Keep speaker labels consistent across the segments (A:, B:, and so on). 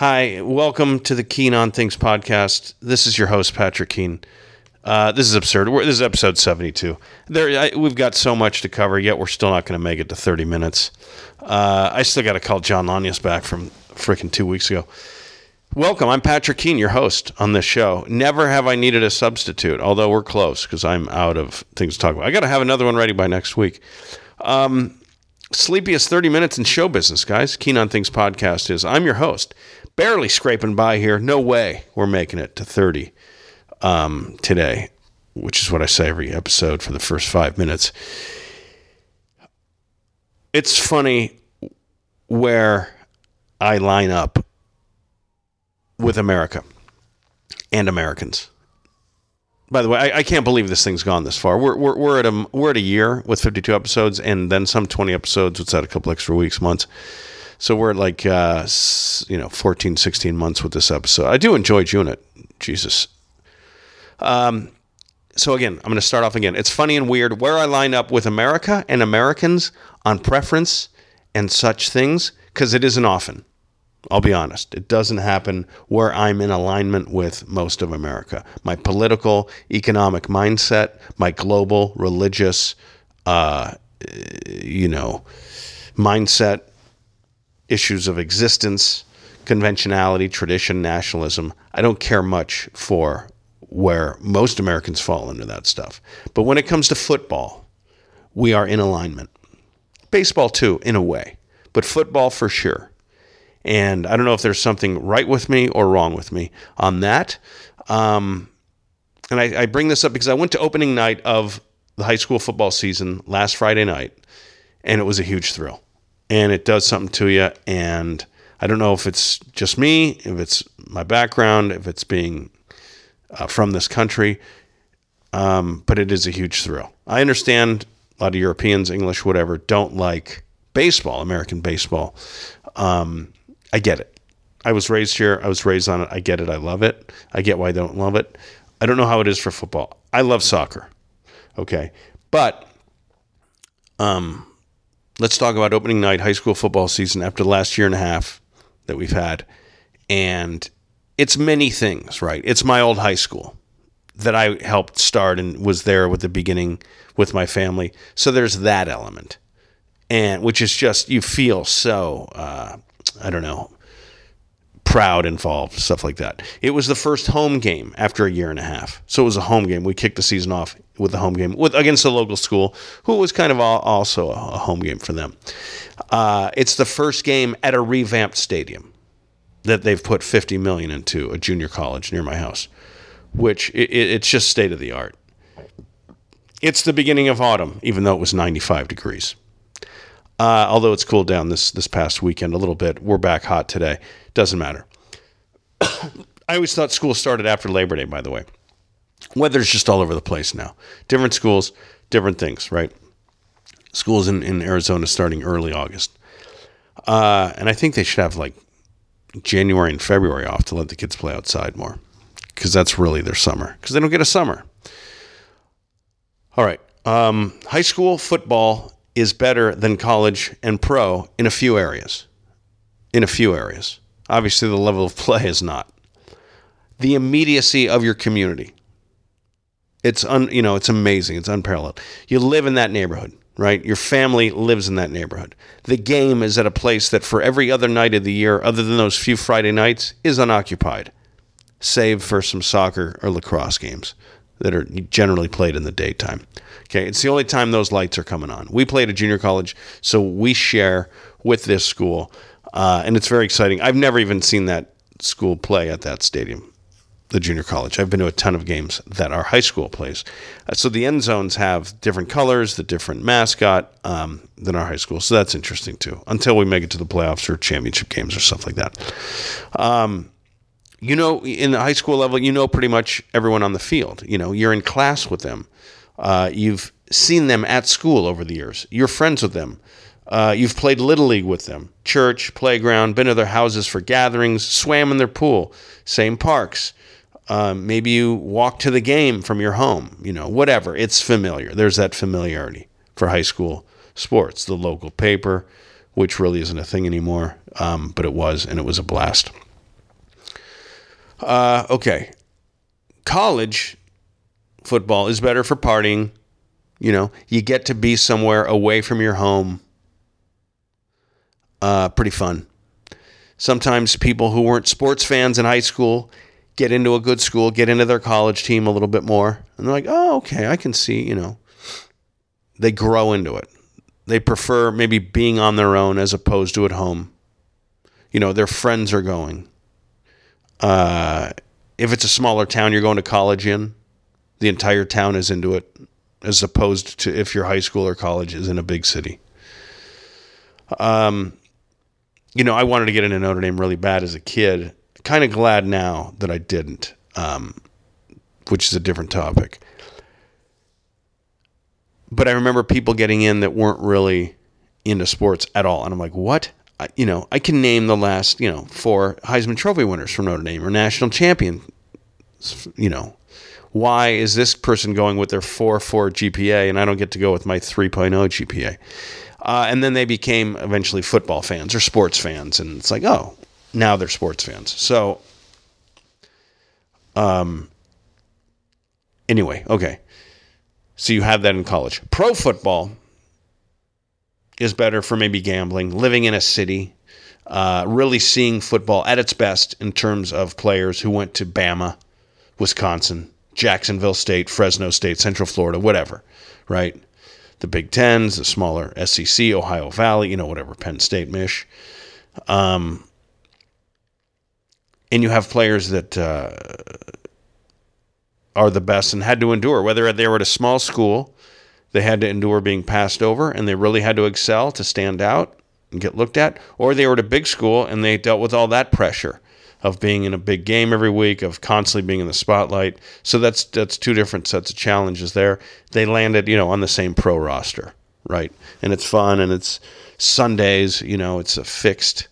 A: Hi, welcome to the Keen on Things podcast. This is your host, Patrick Keen. Uh, this is absurd. We're, this is episode 72. There, I, we've got so much to cover, yet we're still not going to make it to 30 minutes. Uh, I still got to call John Lanius back from freaking two weeks ago. Welcome. I'm Patrick Keen, your host on this show. Never have I needed a substitute, although we're close because I'm out of things to talk about. I got to have another one ready by next week. Um, sleepiest 30 minutes in show business, guys. Keen on Things podcast is. I'm your host. Barely scraping by here. No way we're making it to 30 um, today, which is what I say every episode for the first five minutes. It's funny where I line up with America and Americans. By the way, I, I, can't believe this thing's gone this far. We're, we're, we're at a we're at a year with 52 episodes, and then some 20 episodes. What's that? A couple extra weeks, months. So we're like uh, you know 14, 16 months with this episode. I do enjoy June it. Jesus. Um, so again, I'm going to start off again. It's funny and weird where I line up with America and Americans on preference and such things because it isn't often. I'll be honest. It doesn't happen where I'm in alignment with most of America. My political, economic mindset, my global, religious, uh, you know, mindset, issues of existence, conventionality, tradition, nationalism. I don't care much for where most Americans fall into that stuff. But when it comes to football, we are in alignment. Baseball, too, in a way, but football for sure. And I don't know if there's something right with me or wrong with me on that. Um, and I, I bring this up because I went to opening night of the high school football season last Friday night, and it was a huge thrill. And it does something to you. And I don't know if it's just me, if it's my background, if it's being uh, from this country, um, but it is a huge thrill. I understand a lot of Europeans, English, whatever, don't like baseball, American baseball. Um, I get it. I was raised here. I was raised on it. I get it. I love it. I get why I don't love it. I don't know how it is for football. I love soccer. Okay. But um, let's talk about opening night high school football season after the last year and a half that we've had. And it's many things, right? It's my old high school that I helped start and was there with the beginning with my family. So there's that element. And which is just, you feel so uh, I don't know, proud involved, stuff like that. It was the first home game after a year and a half. So it was a home game. We kicked the season off with the home game with against the local school, who was kind of also a home game for them. Uh, it's the first game at a revamped stadium that they've put 50 million into a junior college near my house, which it, it's just state of the art. It's the beginning of autumn, even though it was 95 degrees. Uh, although it's cooled down this this past weekend a little bit. We're back hot today. Doesn't matter. I always thought school started after Labor Day, by the way. Weather's just all over the place now. Different schools, different things, right? Schools in, in Arizona starting early August. Uh, and I think they should have like January and February off to let the kids play outside more because that's really their summer because they don't get a summer. All right. Um, high school football is better than college and pro in a few areas. In a few areas. Obviously, the level of play is not. The immediacy of your community. It's un, you know, it's amazing. It's unparalleled. You live in that neighborhood, right? Your family lives in that neighborhood. The game is at a place that for every other night of the year, other than those few Friday nights, is unoccupied, save for some soccer or lacrosse games that are generally played in the daytime. Okay, it's the only time those lights are coming on. We played at a junior college, so we share with this school, uh, and it's very exciting. I've never even seen that school play at that stadium, the junior college. I've been to a ton of games that our high school plays. Uh, so the end zones have different colors, the different mascot um, than our high school. So that's interesting too. Until we make it to the playoffs or championship games or stuff like that. Um, you know, in the high school level, you know pretty much everyone on the field. You know, you're in class with them. Uh, you've seen them at school over the years. You're friends with them. Uh, you've played Little League with them, church, playground, been to their houses for gatherings, swam in their pool, same parks. Um, maybe you walk to the game from your home, you know, whatever. It's familiar. There's that familiarity for high school sports. The local paper, which really isn't a thing anymore, um, but it was, and it was a blast. Uh, okay. College football is better for partying. You know, you get to be somewhere away from your home. Uh, pretty fun. Sometimes people who weren't sports fans in high school get into a good school, get into their college team a little bit more, and they're like, oh, okay, I can see, you know, they grow into it. They prefer maybe being on their own as opposed to at home. You know, their friends are going. Uh, if it's a smaller town you're going to college in, the entire town is into it, as opposed to if your high school or college is in a big city. Um, you know, I wanted to get into Notre Dame really bad as a kid. Kind of glad now that I didn't, um, which is a different topic. But I remember people getting in that weren't really into sports at all, and I'm like, what? I, you know, I can name the last, you know, four Heisman Trophy winners from Notre Dame or national champion. You know, why is this person going with their 4.4 GPA and I don't get to go with my 3.0 GPA? Uh, and then they became eventually football fans or sports fans. And it's like, oh, now they're sports fans. So, um, anyway, okay. So you have that in college. Pro football is better for maybe gambling, living in a city, uh, really seeing football at its best in terms of players who went to Bama, Wisconsin, Jacksonville State, Fresno State, Central Florida, whatever, right? The Big Tens, the smaller SEC, Ohio Valley, you know, whatever, Penn State, Mish. Um, and you have players that uh, are the best and had to endure, whether they were at a small school, they had to endure being passed over, and they really had to excel to stand out and get looked at, or they were at a big school and they dealt with all that pressure of being in a big game every week, of constantly being in the spotlight. So that's that's two different sets of challenges there. They landed, you know, on the same pro roster, right? And it's fun and it's Sundays, you know, it's a fixed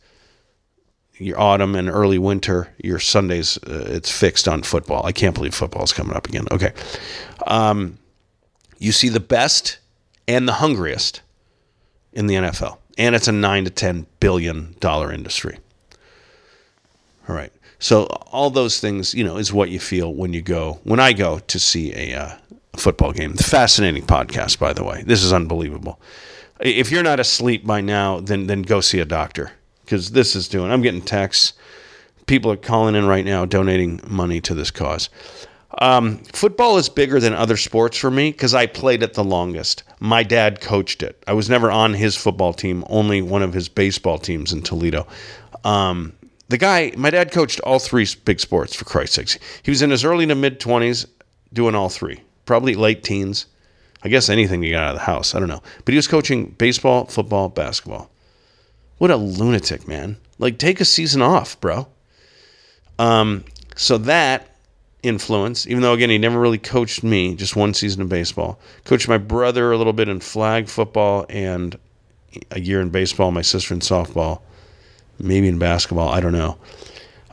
A: your autumn and early winter, your Sundays, uh, it's fixed on football. I can't believe football's coming up again. Okay. Um, you see the best and the hungriest in the NFL, and it's a nine to ten billion dollar industry. All right. So all those things, you know, is what you feel when you go when I go to see a, uh, football game. Fascinating podcast, by the way. This is unbelievable. If you're not asleep by now, then then go see a doctor because this is doing. I'm getting texts. People are calling in right now, donating money to this cause. Um, football is bigger than other sports for me because I played it the longest. My dad coached it. I was never on his football team, only one of his baseball teams in Toledo. Um, the guy, my dad coached all three big sports, for Christ's sakes. He was in his early to mid 20s doing all three, probably late teens. I guess anything to got out of the house. I don't know. But he was coaching baseball, football, basketball. What a lunatic, man. Like, take a season off, bro. Um, so that influence, even though, again, he never really coached me, just one season of baseball. Coached my brother a little bit in flag football and a year in baseball, my sister in softball, maybe in basketball. I don't know.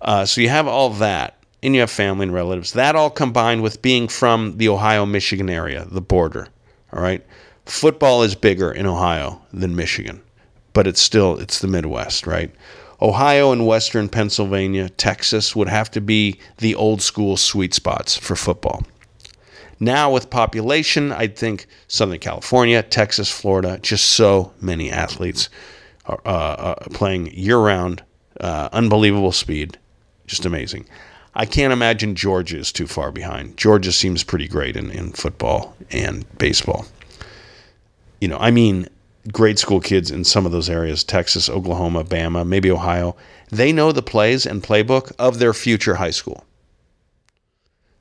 A: Uh, so you have all that, and you have family and relatives. That all combined with being from the Ohio Michigan area, the border. All right. Football is bigger in Ohio than Michigan but it's still it's the Midwest, right? Ohio and Western Pennsylvania, Texas would have to be the old school sweet spots for football. Now, with population, I'd think Southern California, Texas, Florida, just so many athletes are uh, uh, playing year round, uh, unbelievable speed, just amazing. I can't imagine Georgia is too far behind. Georgia seems pretty great in, in football and baseball. You know, I mean, grade school kids in some of those areas Texas, Oklahoma, Bama, maybe Ohio they know the plays and playbook of their future high school.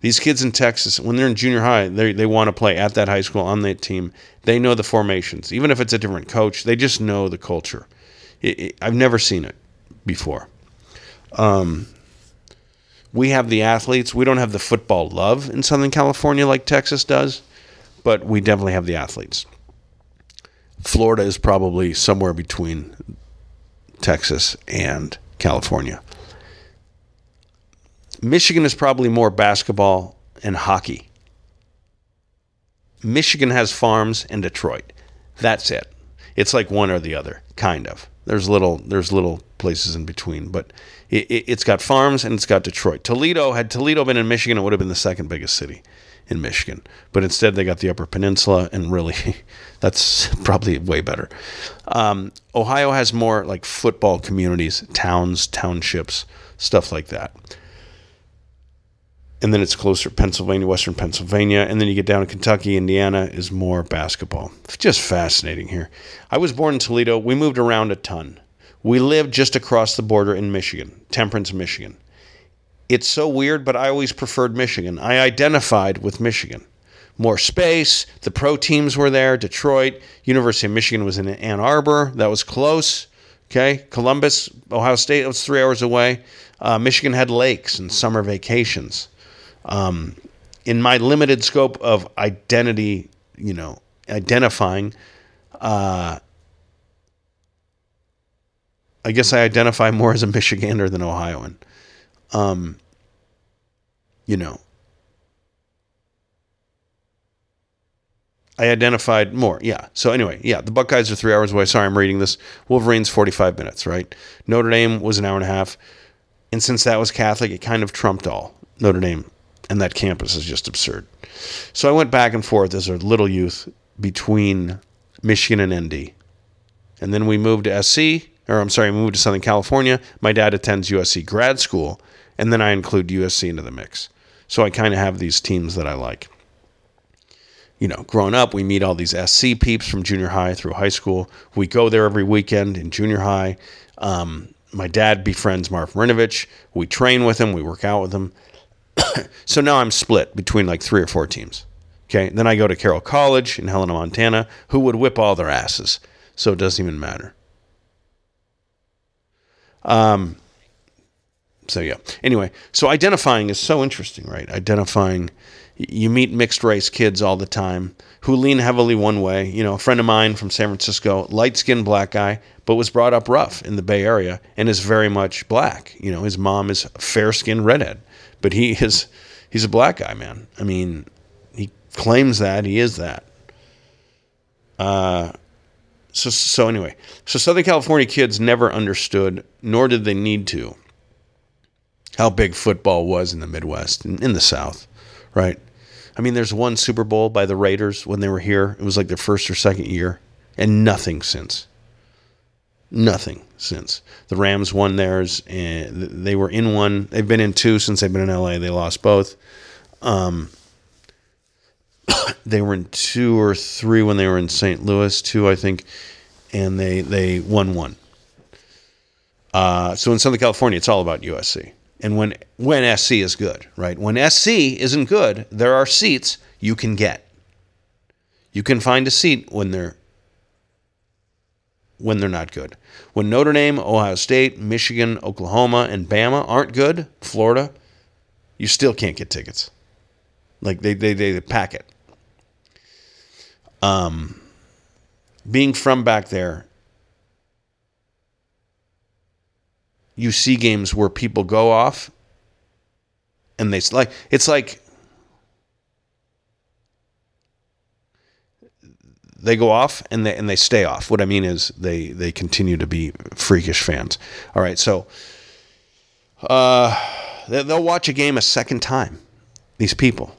A: These kids in Texas, when they're in junior high, they, they want to play at that high school on that team. They know the formations. Even if it's a different coach, they just know the culture. It, it, I've never seen it before. Um, we have the athletes. We don't have the football love in Southern California like Texas does, but we definitely have the athletes. Florida is probably somewhere between Texas and California. Michigan is probably more basketball and hockey. Michigan has farms and Detroit. That's it. It's like one or the other, kind of. There's little there's little places in between, but it, it, it's got farms and it's got Detroit. Toledo had Toledo been in Michigan, it would have been the second biggest city in Michigan, but instead they got the Upper Peninsula, and really, that's probably way better. Um, Ohio has more like football communities, towns, townships, stuff like that and then it's closer Pennsylvania, Western Pennsylvania, and then you get down to Kentucky, Indiana is more basketball. Just fascinating here. I was born in Toledo. We moved around a ton. We lived just across the border in Michigan, Temperance, Michigan. It's so weird, but I always preferred Michigan. I identified with Michigan. More space, the pro teams were there, Detroit, University of Michigan was in Ann Arbor, that was close. Okay, Columbus, Ohio State was three hours away. Uh, Michigan had lakes and summer vacations um, in my limited scope of identity, you know, identifying, uh, I guess I identify more as a Michigander than Ohioan. Um, you know, I identified more. Yeah. So anyway, yeah, the Buckeyes are three hours away. Sorry, I'm reading this. Wolverines 45 minutes, right? Notre Dame was an hour and a half. And since that was Catholic, it kind of trumped all. Notre Dame and that campus is just absurd. So I went back and forth as a little youth between Michigan and ND. And then we moved to SC, or I'm sorry, moved to Southern California. My dad attends USC grad school, and then I include USC into the mix. So I kind of have these teams that I like. You know, growing up, we meet all these SC peeps from junior high through high school. We go there every weekend in junior high. Um, my dad befriends Marv Marinovich. We train with him, we work out with him. so now I'm split between like three or four teams. Okay. Then I go to Carroll College in Helena, Montana, who would whip all their asses. So it doesn't even matter. Um, so yeah. Anyway, so identifying is so interesting, right? Identifying, you meet mixed race kids all the time who lean heavily one way. You know, a friend of mine from San Francisco, light skinned black guy, but was brought up rough in the Bay Area and is very much black. You know, his mom is fair skinned redhead but he is he's a black guy, man. I mean, he claims that he is that. Uh, so so anyway, so Southern California kids never understood, nor did they need to, how big football was in the Midwest and in the South, right? I mean, there's one Super Bowl by the Raiders when they were here. It was like their first or second year, and nothing since. Nothing since the Rams won theirs, and they were in one. They've been in two since they've been in LA. They lost both. Um, they were in two or three when they were in St. Louis, two I think, and they they won one. Uh, so in Southern California, it's all about USC. And when when SC is good, right? When SC isn't good, there are seats you can get. You can find a seat when they're when they're not good. When Notre Dame, Ohio State, Michigan, Oklahoma, and Bama aren't good, Florida, you still can't get tickets. Like they they they pack it. Um, being from back there, you see games where people go off, and they like it's like they go off and they and they stay off. What I mean is they they continue to be freakish fans. All right, so uh, they'll watch a game a second time. These people,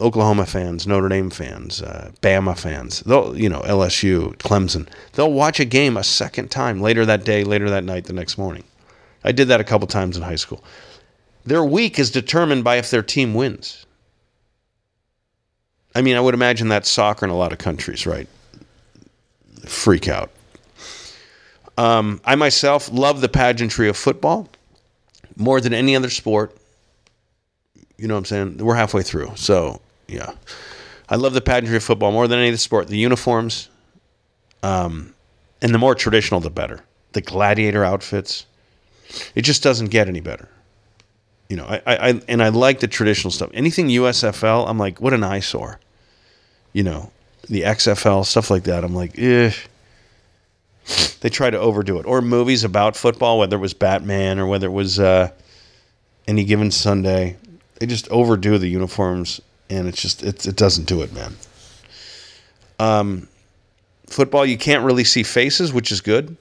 A: Oklahoma fans, Notre Dame fans, uh, Bama fans, they'll you know LSU, Clemson, they'll watch a game a second time later that day, later that night, the next morning. I did that a couple times in high school. Their week is determined by if their team wins. I mean, I would imagine that's soccer in a lot of countries, right? freak out. Um, I myself love the pageantry of football more than any other sport. You know what I'm saying? We're halfway through. So, yeah. I love the pageantry of football more than any other sport. The uniforms, um, and the more traditional, the better. The gladiator outfits. It just doesn't get any better. You know, I, I, and I like the traditional stuff. Anything USFL, I'm like, what an eyesore. You know, the XFL stuff like that. I'm like, eh. They try to overdo it, or movies about football, whether it was Batman or whether it was uh, any given Sunday. They just overdo the uniforms, and it's just it, it doesn't do it, man. Um, football, you can't really see faces, which is good.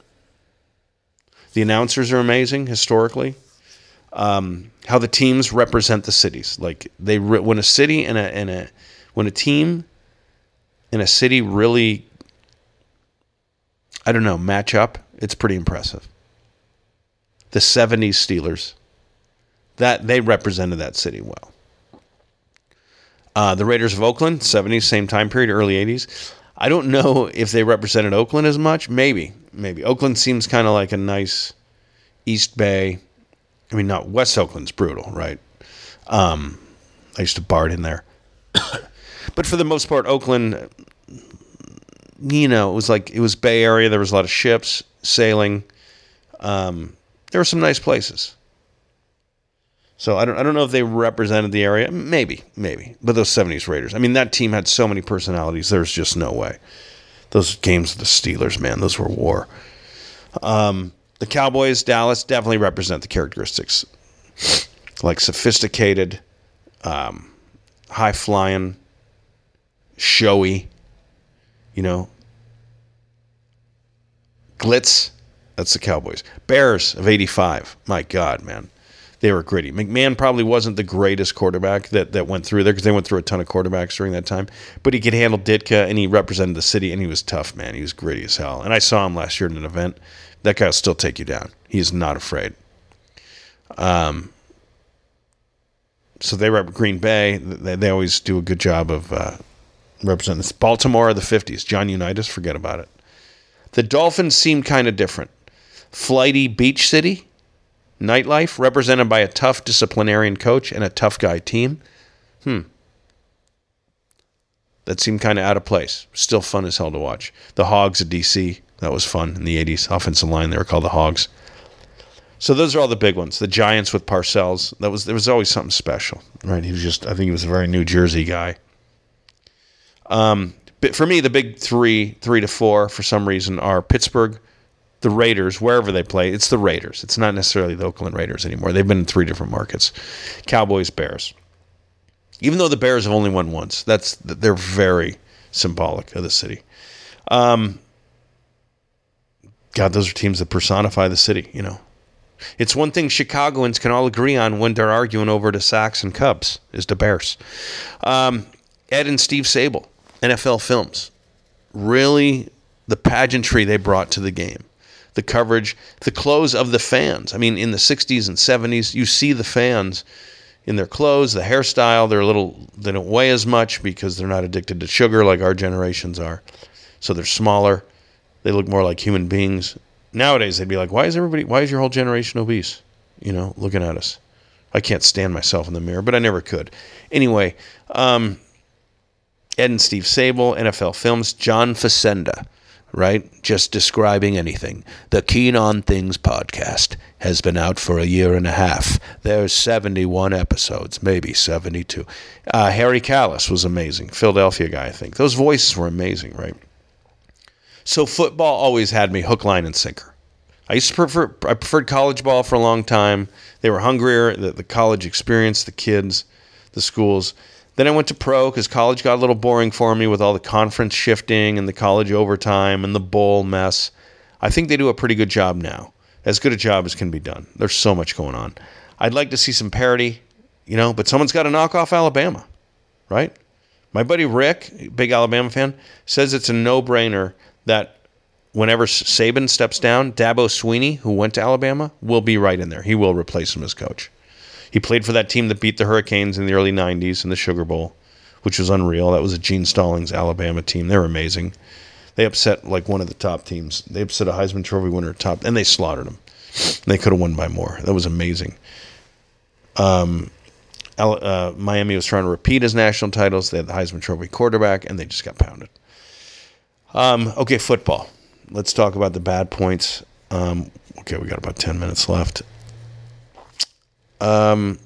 A: The announcers are amazing historically. Um, how the teams represent the cities. Like they re- when a city and a and a when a team in a city really I don't know, match up, it's pretty impressive. The 70s Steelers that they represented that city well. Uh, the Raiders of Oakland, 70s, same time period, early 80s. I don't know if they represented Oakland as much. Maybe, maybe. Oakland seems kind of like a nice East Bay. I mean, not West Oakland's brutal, right? Um, I used to bar it in there. but for the most part, Oakland, you know, it was like it was Bay Area. There was a lot of ships sailing. Um, there were some nice places. So I don't I don't know if they represented the area. Maybe, maybe. But those 70s Raiders. I mean, that team had so many personalities. There's just no way. Those games with the Steelers, man, those were war. Um, the Cowboys, Dallas, definitely represent the characteristics like sophisticated, um, high flying, showy, you know, glitz. That's the Cowboys. Bears of 85. My God, man they were gritty. McMahon probably wasn't the greatest quarterback that, that went through there because they went through a ton of quarterbacks during that time. But he could handle Ditka and he represented the city and he was tough, man. He was gritty as hell. And I saw him last year in an event. That guy will still take you down. He is not afraid. Um, so they rep Green Bay. They, they always do a good job of uh, representing this. Baltimore of the 50s. John Unitas, forget about it. The Dolphins seemed kind of different. Flighty beach city Nightlife, represented by a tough disciplinarian coach and a tough guy team. Hmm. That seemed kind of out of place. Still fun as hell to watch. The Hogs of DC, that was fun in the 80s. Offensive line, they were called the Hogs. So those are all the big ones. The Giants with Parcells. That was there was always something special, right? He was just I think he was a very New Jersey guy. Um, but for me, the big three, three to four, for some reason, are Pittsburgh, the Raiders, wherever they play, it's the Raiders. It's not necessarily the Oakland Raiders anymore. They've been in three different markets Cowboys, Bears. Even though the Bears have only won once, that's they're very symbolic of the city. Um, God, those are teams that personify the city, you know. It's one thing Chicagoans can all agree on when they're arguing over the Sox and Cubs is the Bears. Um, Ed and Steve Sabol, NFL Films, really the pageantry they brought to the game the coverage, the clothes of the fans. I mean, in the 60s and 70s, you see the fans in their clothes, the hairstyle. They're a little, they don't weigh as much because they're not addicted to sugar like our generations are. So they're smaller. They look more like human beings. Nowadays, they'd be like, why is everybody, why is your whole generation obese? You know, looking at us. I can't stand myself in the mirror, but I never could. Anyway, um, Ed and Steve Sabol, NFL Films, John Facenda right? Just describing anything. The Keen on Things podcast has been out for a year and a half. There's 71 episodes, maybe 72. Uh, Harry Kalas was amazing. Philadelphia guy, I think. Those voices were amazing, right? So football always had me hook, line, and sinker. I used to prefer, I preferred college ball for a long time. They were hungrier, the, the college experience, the kids, the schools. Then I went to pro because college got a little boring for me with all the conference shifting and the college overtime and the bowl mess. I think they do a pretty good job now, as good a job as can be done. There's so much going on. I'd like to see some parity, you know, but someone's got to knock off Alabama, right? My buddy Rick, big Alabama fan, says it's a no brainer that whenever Saban steps down, Dabo Swinney, who went to Alabama, will be right in there. He will replace him as coach. He played for that team that beat the Hurricanes in the early 90s in the Sugar Bowl, which was unreal. That was a Gene Stallings Alabama team. They were amazing. They upset like one of the top teams. They upset a Heisman Trophy winner top, and they slaughtered them. They could have won by more. That was amazing. Um, uh, Miami was trying to repeat his national titles. They had the Heisman Trophy quarterback, and they just got pounded. Um, okay, football. Let's talk about the bad points. Um, okay, we got about 10 minutes left um,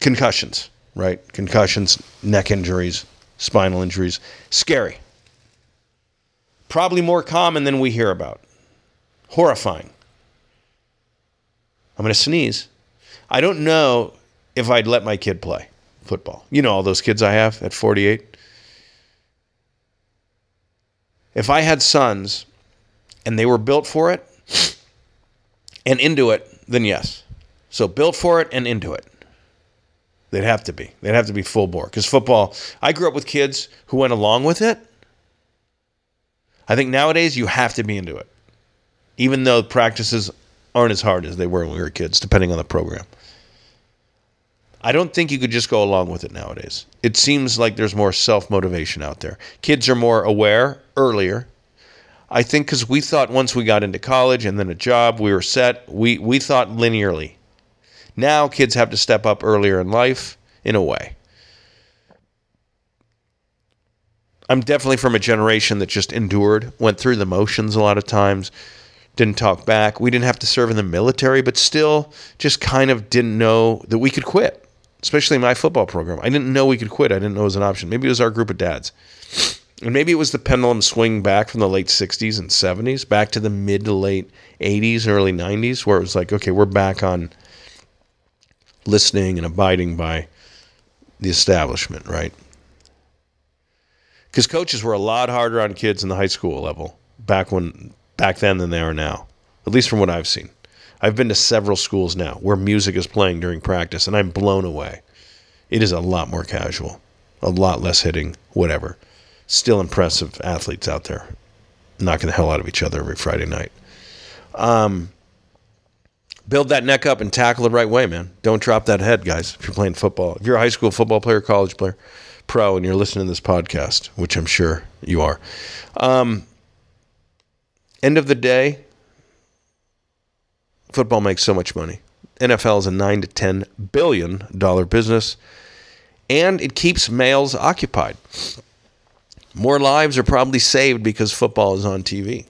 A: concussions, right? Concussions, neck injuries, spinal injuries. Scary. Probably more common than we hear about. Horrifying. I'm going to sneeze. I don't know if I'd let my kid play football. You know, all those kids I have at 48. If I had sons and they were built for it, and into it, then yes. So built for it and into it. They'd have to be. They'd have to be full bore. Because football, I grew up with kids who went along with it. I think nowadays you have to be into it. Even though practices aren't as hard as they were when we were kids, depending on the program. I don't think you could just go along with it nowadays. It seems like there's more self motivation out there. Kids are more aware earlier. I think because we thought once we got into college and then a job, we were set. We, we thought linearly. Now kids have to step up earlier in life in a way. I'm definitely from a generation that just endured, went through the motions a lot of times, didn't talk back. We didn't have to serve in the military, but still just kind of didn't know that we could quit, especially my football program. I didn't know we could quit. I didn't know it was an option. Maybe it was our group of dads. And maybe it was the pendulum swing back from the late 60s and 70s back to the mid to late 80s and early 90s, where it was like, okay, we're back on listening and abiding by the establishment, right? Because coaches were a lot harder on kids in the high school level back when back then than they are now, at least from what I've seen. I've been to several schools now where music is playing during practice, and I'm blown away. It is a lot more casual, a lot less hitting, whatever. Still impressive athletes out there, knocking the hell out of each other every Friday night. Um, build that neck up and tackle the right way, man. Don't drop that head, guys. If you're playing football, if you're a high school football player, college player, pro, and you're listening to this podcast, which I'm sure you are. Um, end of the day, football makes so much money. NFL is a nine to ten billion dollar business, and it keeps males occupied. More lives are probably saved because football is on TV.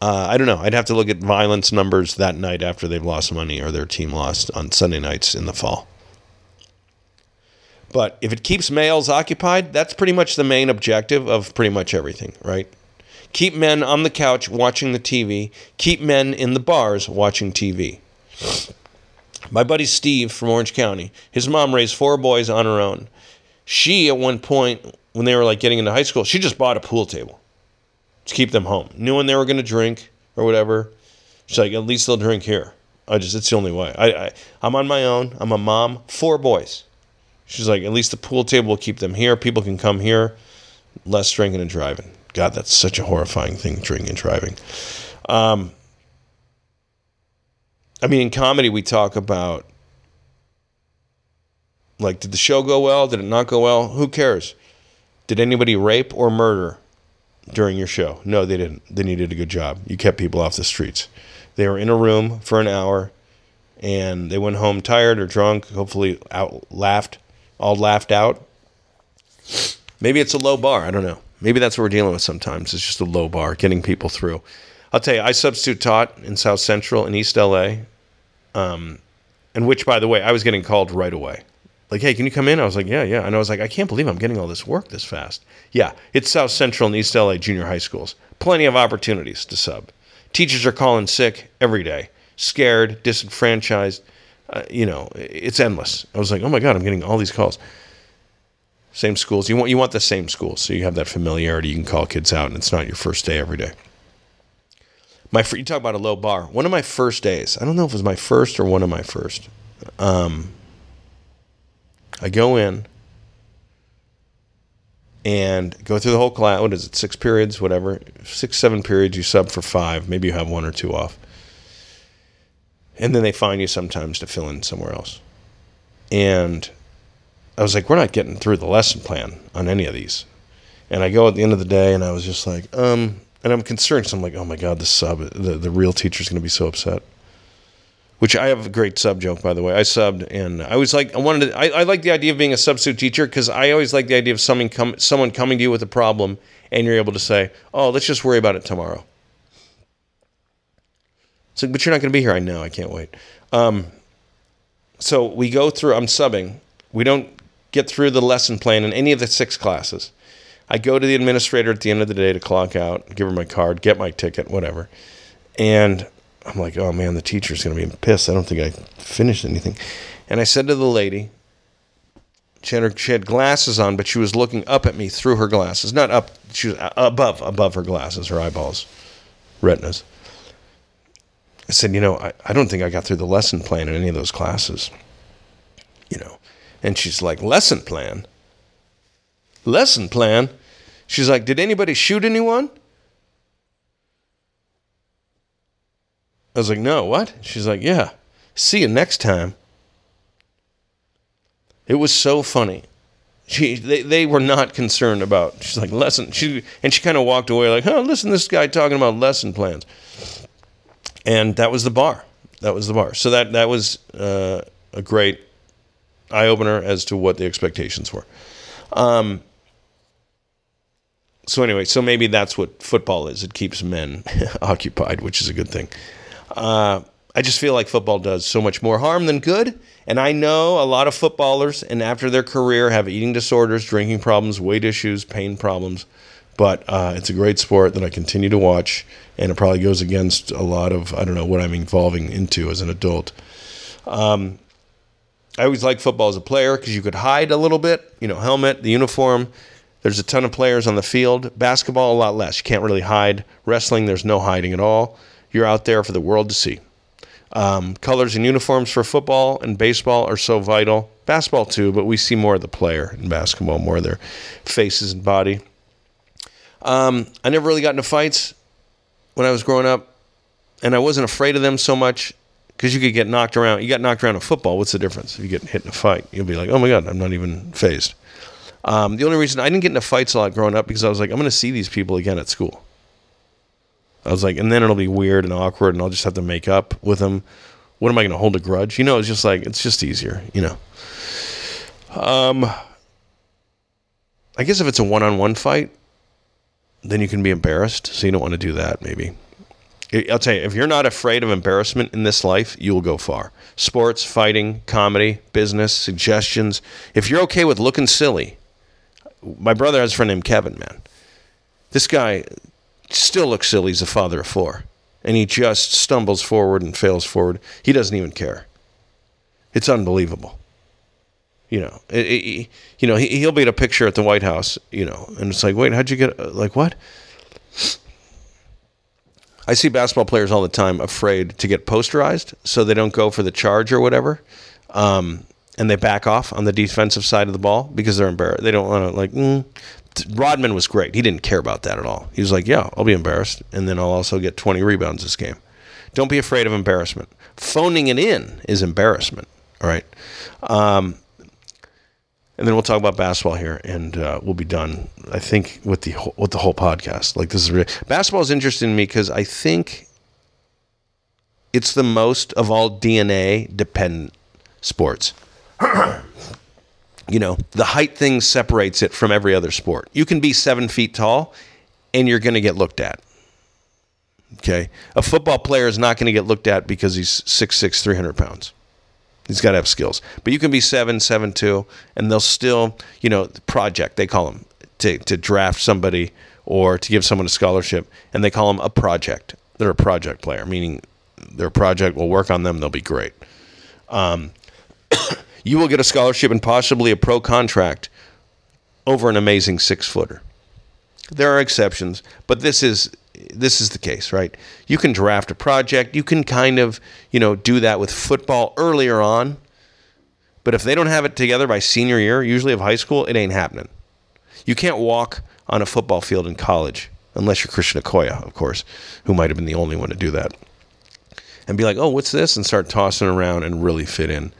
A: Uh, I don't know. I'd have to look at violence numbers that night after they've lost money or their team lost on Sunday nights in the fall. But if it keeps males occupied, that's pretty much the main objective of pretty much everything, right? Keep men on the couch watching the TV, keep men in the bars watching TV. My buddy Steve from Orange County, his mom raised four boys on her own. She, at one point, when they were like getting into high school, she just bought a pool table to keep them home. Knew when they were going to drink or whatever. She's like, at least they'll drink here. I just, it's the only way. I, I, I'm on my own. I'm a mom, four boys. She's like, at least the pool table will keep them here. People can come here, less drinking and driving. God, that's such a horrifying thing, drinking and driving. Um, I mean, in comedy, we talk about like, did the show go well? Did it not go well? Who cares? Did anybody rape or murder? During your show. No, they didn't. They needed a good job. You kept people off the streets. They were in a room for an hour and they went home tired or drunk, hopefully out laughed, all laughed out. Maybe it's a low bar. I don't know. Maybe that's what we're dealing with sometimes. It's just a low bar, getting people through. I'll tell you, I substitute taught in South Central in East LA, um, and which, by the way, I was getting called right away like, hey, can you come in? I was like, yeah, yeah. And I was like, I can't believe I'm getting all this work this fast. Yeah, it's South Central and East LA junior high schools. Plenty of opportunities to sub. Teachers are calling sick every day, scared, disenfranchised. Uh, you know, it's endless. I was like, oh my god, I'm getting all these calls. Same schools. You want you want the same schools, so you have that familiarity. You can call kids out, and it's not your first day every day. My you talk about a low bar. One of my first days. I don't know if it was my first or one of my first. Um, I go in and go through the whole class. What is it? Six periods, whatever. Six, seven periods. You sub for five. Maybe you have one or two off. And then they find you sometimes to fill in somewhere else. And I was like, we're not getting through the lesson plan on any of these. And I go at the end of the day and I was just like, um, and I'm concerned. So I'm like, oh my God, the sub, the, the real teacher's going to be so upset which I have a great sub joke by the way. I subbed and I was like I wanted to, I, I like the idea of being a substitute teacher because I always like the idea of someone someone coming to you with a problem and you're able to say, "Oh, let's just worry about it tomorrow." It's like, but you're not going to be here. I know. I can't wait. Um, so we go through. I'm subbing. We don't get through the lesson plan in any of the six classes. I go to the administrator at the end of the day to clock out, give her my card, get my ticket, whatever. And I'm like, oh man, the teacher's to be pissed. I don't think I finished anything. And I said to the lady, she had, her, she had glasses on, but she was looking up at me through her glasses. Not up, she was uh, above, above her glasses, her eyeballs, retinas.
B: I said, you know, I, I don't think I got through the lesson plan in any of those classes. You know, and she's like, lesson plan? Lesson plan? She's like, did anybody shoot anyone? I was like, no, what? She's like, yeah. See you next time. It was so funny. She, they, they were not concerned about. She's like lesson. She and she kind of walked away like, oh, listen, this guy talking about lesson plans. And that was the bar. That was the bar. So that that was uh, a great eye opener as to what the expectations were. Um, so anyway, so maybe that's what football is. It keeps men occupied, which is a good thing. Uh, I just feel like football does so much more harm than good. And I know a lot of footballers, and after their career, have eating disorders, drinking problems, weight issues, pain problems. But uh, it's a great sport that I continue to watch, and it probably goes against a lot of I don't know what I'm evolving into as an adult. Um, I always liked football as a player because you could hide a little bit, you know, helmet, the uniform. There's a ton of players on the field. Basketball, a lot less. You can't really hide. Wrestling, there's no hiding at all. You're out there for the world to see. Um, colors and uniforms for football and baseball are so vital. Basketball too, but we see more of the player in basketball, more of their faces and body. Um, I never really got into fights when I was growing up, and I wasn't afraid of them so much because you could get knocked around. You got knocked around in football. What's the difference? If you get hit in a fight, you'll be like, "Oh my god, I'm not even phased." Um, the only reason I didn't get into fights a lot growing up because I was like, I'm going to see these people again at school. I was like, and then it'll be weird and awkward, and I'll just have to make up with them. What am I going to hold a grudge? You know, it's just like it's just easier. You know. Um, I guess if it's a one-on-one fight, then you can be embarrassed, so you don't want to do that. Maybe. I'll tell you, if you're not afraid of embarrassment in this life, you will go far. Sports, fighting, comedy, business, suggestions. If you're okay with looking silly, my brother has a friend named Kevin, man. This guy still looks silly. He's a father of four. And he just stumbles forward and fails forward. He doesn't even care. It's unbelievable. You know, it, it, you know, he, he'll be at a picture at the White House, you know, and it's like, wait, how'd you get, like, what? I see basketball players all the time afraid to get posterized, so they don't go for the charge or whatever, um, and they back off on the defensive side of the ball because they're embarrassed. They don't want to like. Mm. Rodman was great. He didn't care about that at all. He was like, "Yeah, I'll be embarrassed, and then I'll also get 20 rebounds this game." Don't be afraid of embarrassment. Phoning it in is embarrassment. All right. Um, and then we'll talk about basketball here, and uh, we'll be done. I think with the whole, with the whole podcast. Like this is really, basketball is interesting to me because I think it's the most of all DNA dependent sports. you know, the height thing separates it from every other sport. You can be seven feet tall, and you're going to get looked at. Okay, a football player is not going to get looked at because he's 6'6", 300 pounds. He's got to have skills. But you can be seven, seven two, and they'll still, you know, project they call them to to draft somebody or to give someone a scholarship, and they call them a project. They're a project player, meaning their project will work on them. They'll be great. Um, you will get a scholarship and possibly a pro contract over an amazing six footer. There are exceptions, but this is this is the case, right? You can draft a project. You can kind of, you know, do that with football earlier on. But if they don't have it together by senior year, usually of high school, it ain't happening. You can't walk on a football field in college unless you're Christian Okoye, of course, who might have been the only one to do that. And be like, oh, what's this? And start tossing around and really fit in.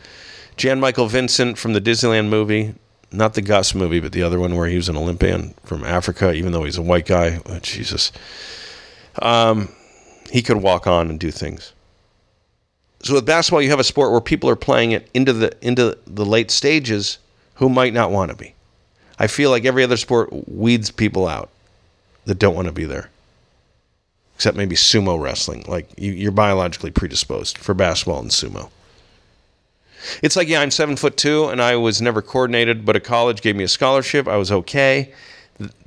B: Jan Michael Vincent from the Disneyland movie, not the Gus movie, but the other one where he was an Olympian from Africa, even though he's a white guy. Oh, Jesus um, he could walk on and do things. So with basketball, you have a sport where people are playing it into the into the late stages who might not want to be. I feel like every other sport weeds people out that don't want to be there, except maybe sumo wrestling. Like you, you're biologically predisposed for basketball and sumo. It's like, yeah, I'm seven foot two and I was never coordinated, but a college gave me a scholarship. I was okay.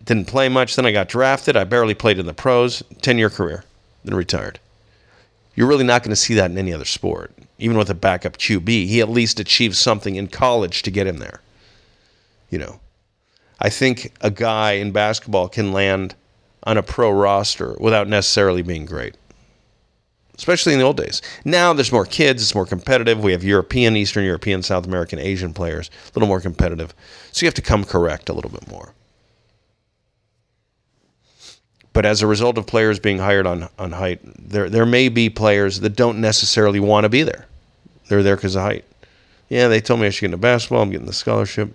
B: Didn't play much. Then I got drafted. I barely played in the pros. 10 year career. Then retired. You're really not going to see that in any other sport. Even with a backup QB, he at least achieved something in college to get him there. You know, I think a guy in basketball can land on a pro roster without necessarily being great. Especially in the old days. Now there's more kids, it's more competitive. We have European, Eastern European, South American, Asian players, a little more competitive. So you have to come correct a little bit more. But as a result of players being hired on, on height, there, there may be players that don't necessarily want to be there. They're there because of height. Yeah, they told me I should get into basketball. I'm getting the scholarship.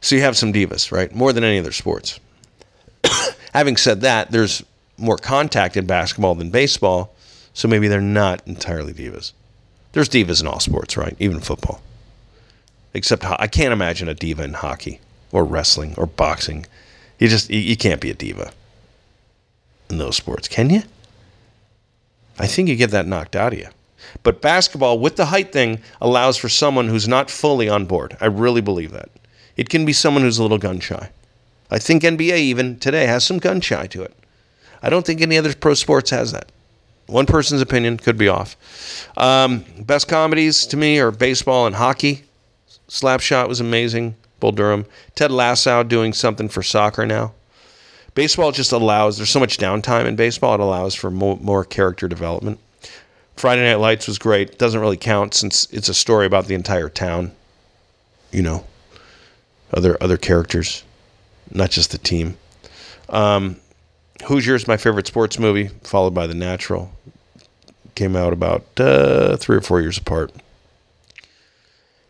B: So you have some divas, right? More than any other sports. Having said that, there's more contact in basketball than baseball, so maybe they're not entirely divas. There's divas in all sports, right? Even football. Except I can't imagine a diva in hockey or wrestling or boxing. You just you, can't be a diva in those sports, can you? I think you get that knocked out of you. But basketball with the height thing allows for someone who's not fully on board. I really believe that. It can be someone who's a little gun shy. I think NBA even today has some gun shy to it. I don't think any other pro sports has that. One person's opinion could be off. Um, best comedies to me are baseball and hockey. Slapshot was amazing. Bull Durham. Ted Lasso doing something for soccer now. Baseball just allows, there's so much downtime in baseball, it allows for more, more character development. Friday Night Lights was great. Doesn't really count since it's a story about the entire town. You know, other other characters, not just the team. Um, Hoosiers, is my favorite sports movie, followed by The Natural. Came out about uh, three or four years apart.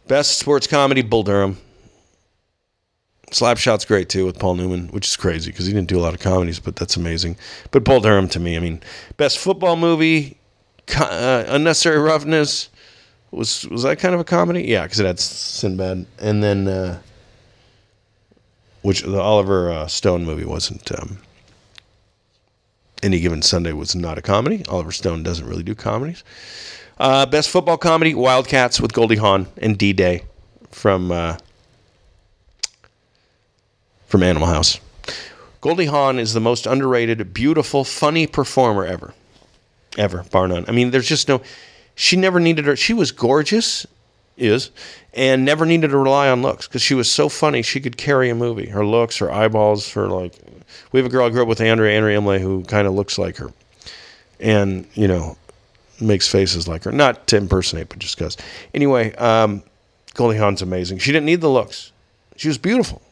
B: Best sports comedy, Bull Durham. Slapshot's great too with Paul Newman, which is crazy because he didn't do a lot of comedies, but that's amazing. But Bull Durham to me, I mean, best football movie, uh, Unnecessary Roughness was was that kind of a comedy? Yeah, because it had Sinbad, and then uh, which the Oliver uh, Stone movie wasn't. Um, any given Sunday was not a comedy. Oliver Stone doesn't really do comedies. Uh, best football comedy: Wildcats with Goldie Hawn and D Day from uh, from Animal House. Goldie Hawn is the most underrated, beautiful, funny performer ever, ever, bar none. I mean, there's just no. She never needed her. She was gorgeous, is, and never needed to rely on looks because she was so funny. She could carry a movie. Her looks, her eyeballs, her like. We have a girl I grew up with, Andrea Andrea Imlay, who kind of looks like her, and you know, makes faces like her. Not to impersonate, but just because. Anyway, um, Goldie Hawn's amazing. She didn't need the looks. She was beautiful,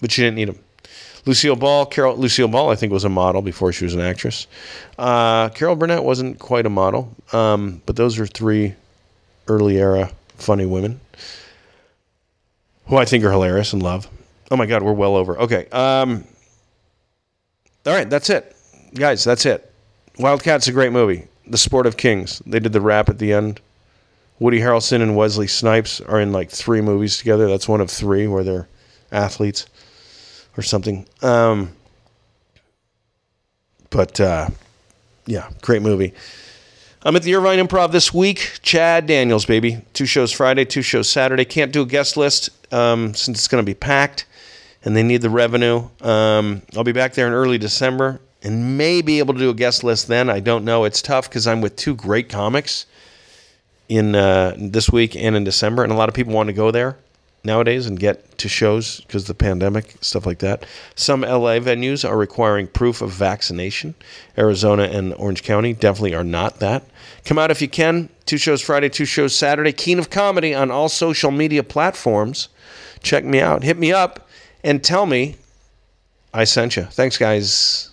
B: but she didn't need them. Lucille Ball, Carol Lucille Ball, I think was a model before she was an actress. Uh, Carol Burnett wasn't quite a model, um, but those are three early era funny women who I think are hilarious and love. Oh my God, we're well over. Okay. Um, all right, that's it, guys. That's it. Wildcats a great movie. The Sport of Kings. They did the rap at the end. Woody Harrelson and Wesley Snipes are in like three movies together. That's one of three where they're athletes or something. Um, but uh, yeah, great movie. I'm at the Irvine Improv this week. Chad Daniels, baby. Two shows Friday, two shows Saturday. Can't do a guest list um, since it's going to be packed and they need the revenue. Um, I'll be back there in early December and may be able to do a guest list then. I don't know. It's tough because I'm with two great comics in uh, this week and in December, and a lot of people want to go there nowadays and get to shows because the pandemic stuff like that. Some LA venues are requiring proof of vaccination. Arizona and Orange County definitely are not that. Come out if you can. Two shows Friday, two shows Saturday. Keen of Comedy on all social media platforms. Check me out. Hit me up and tell me I sent you. Thanks, guys.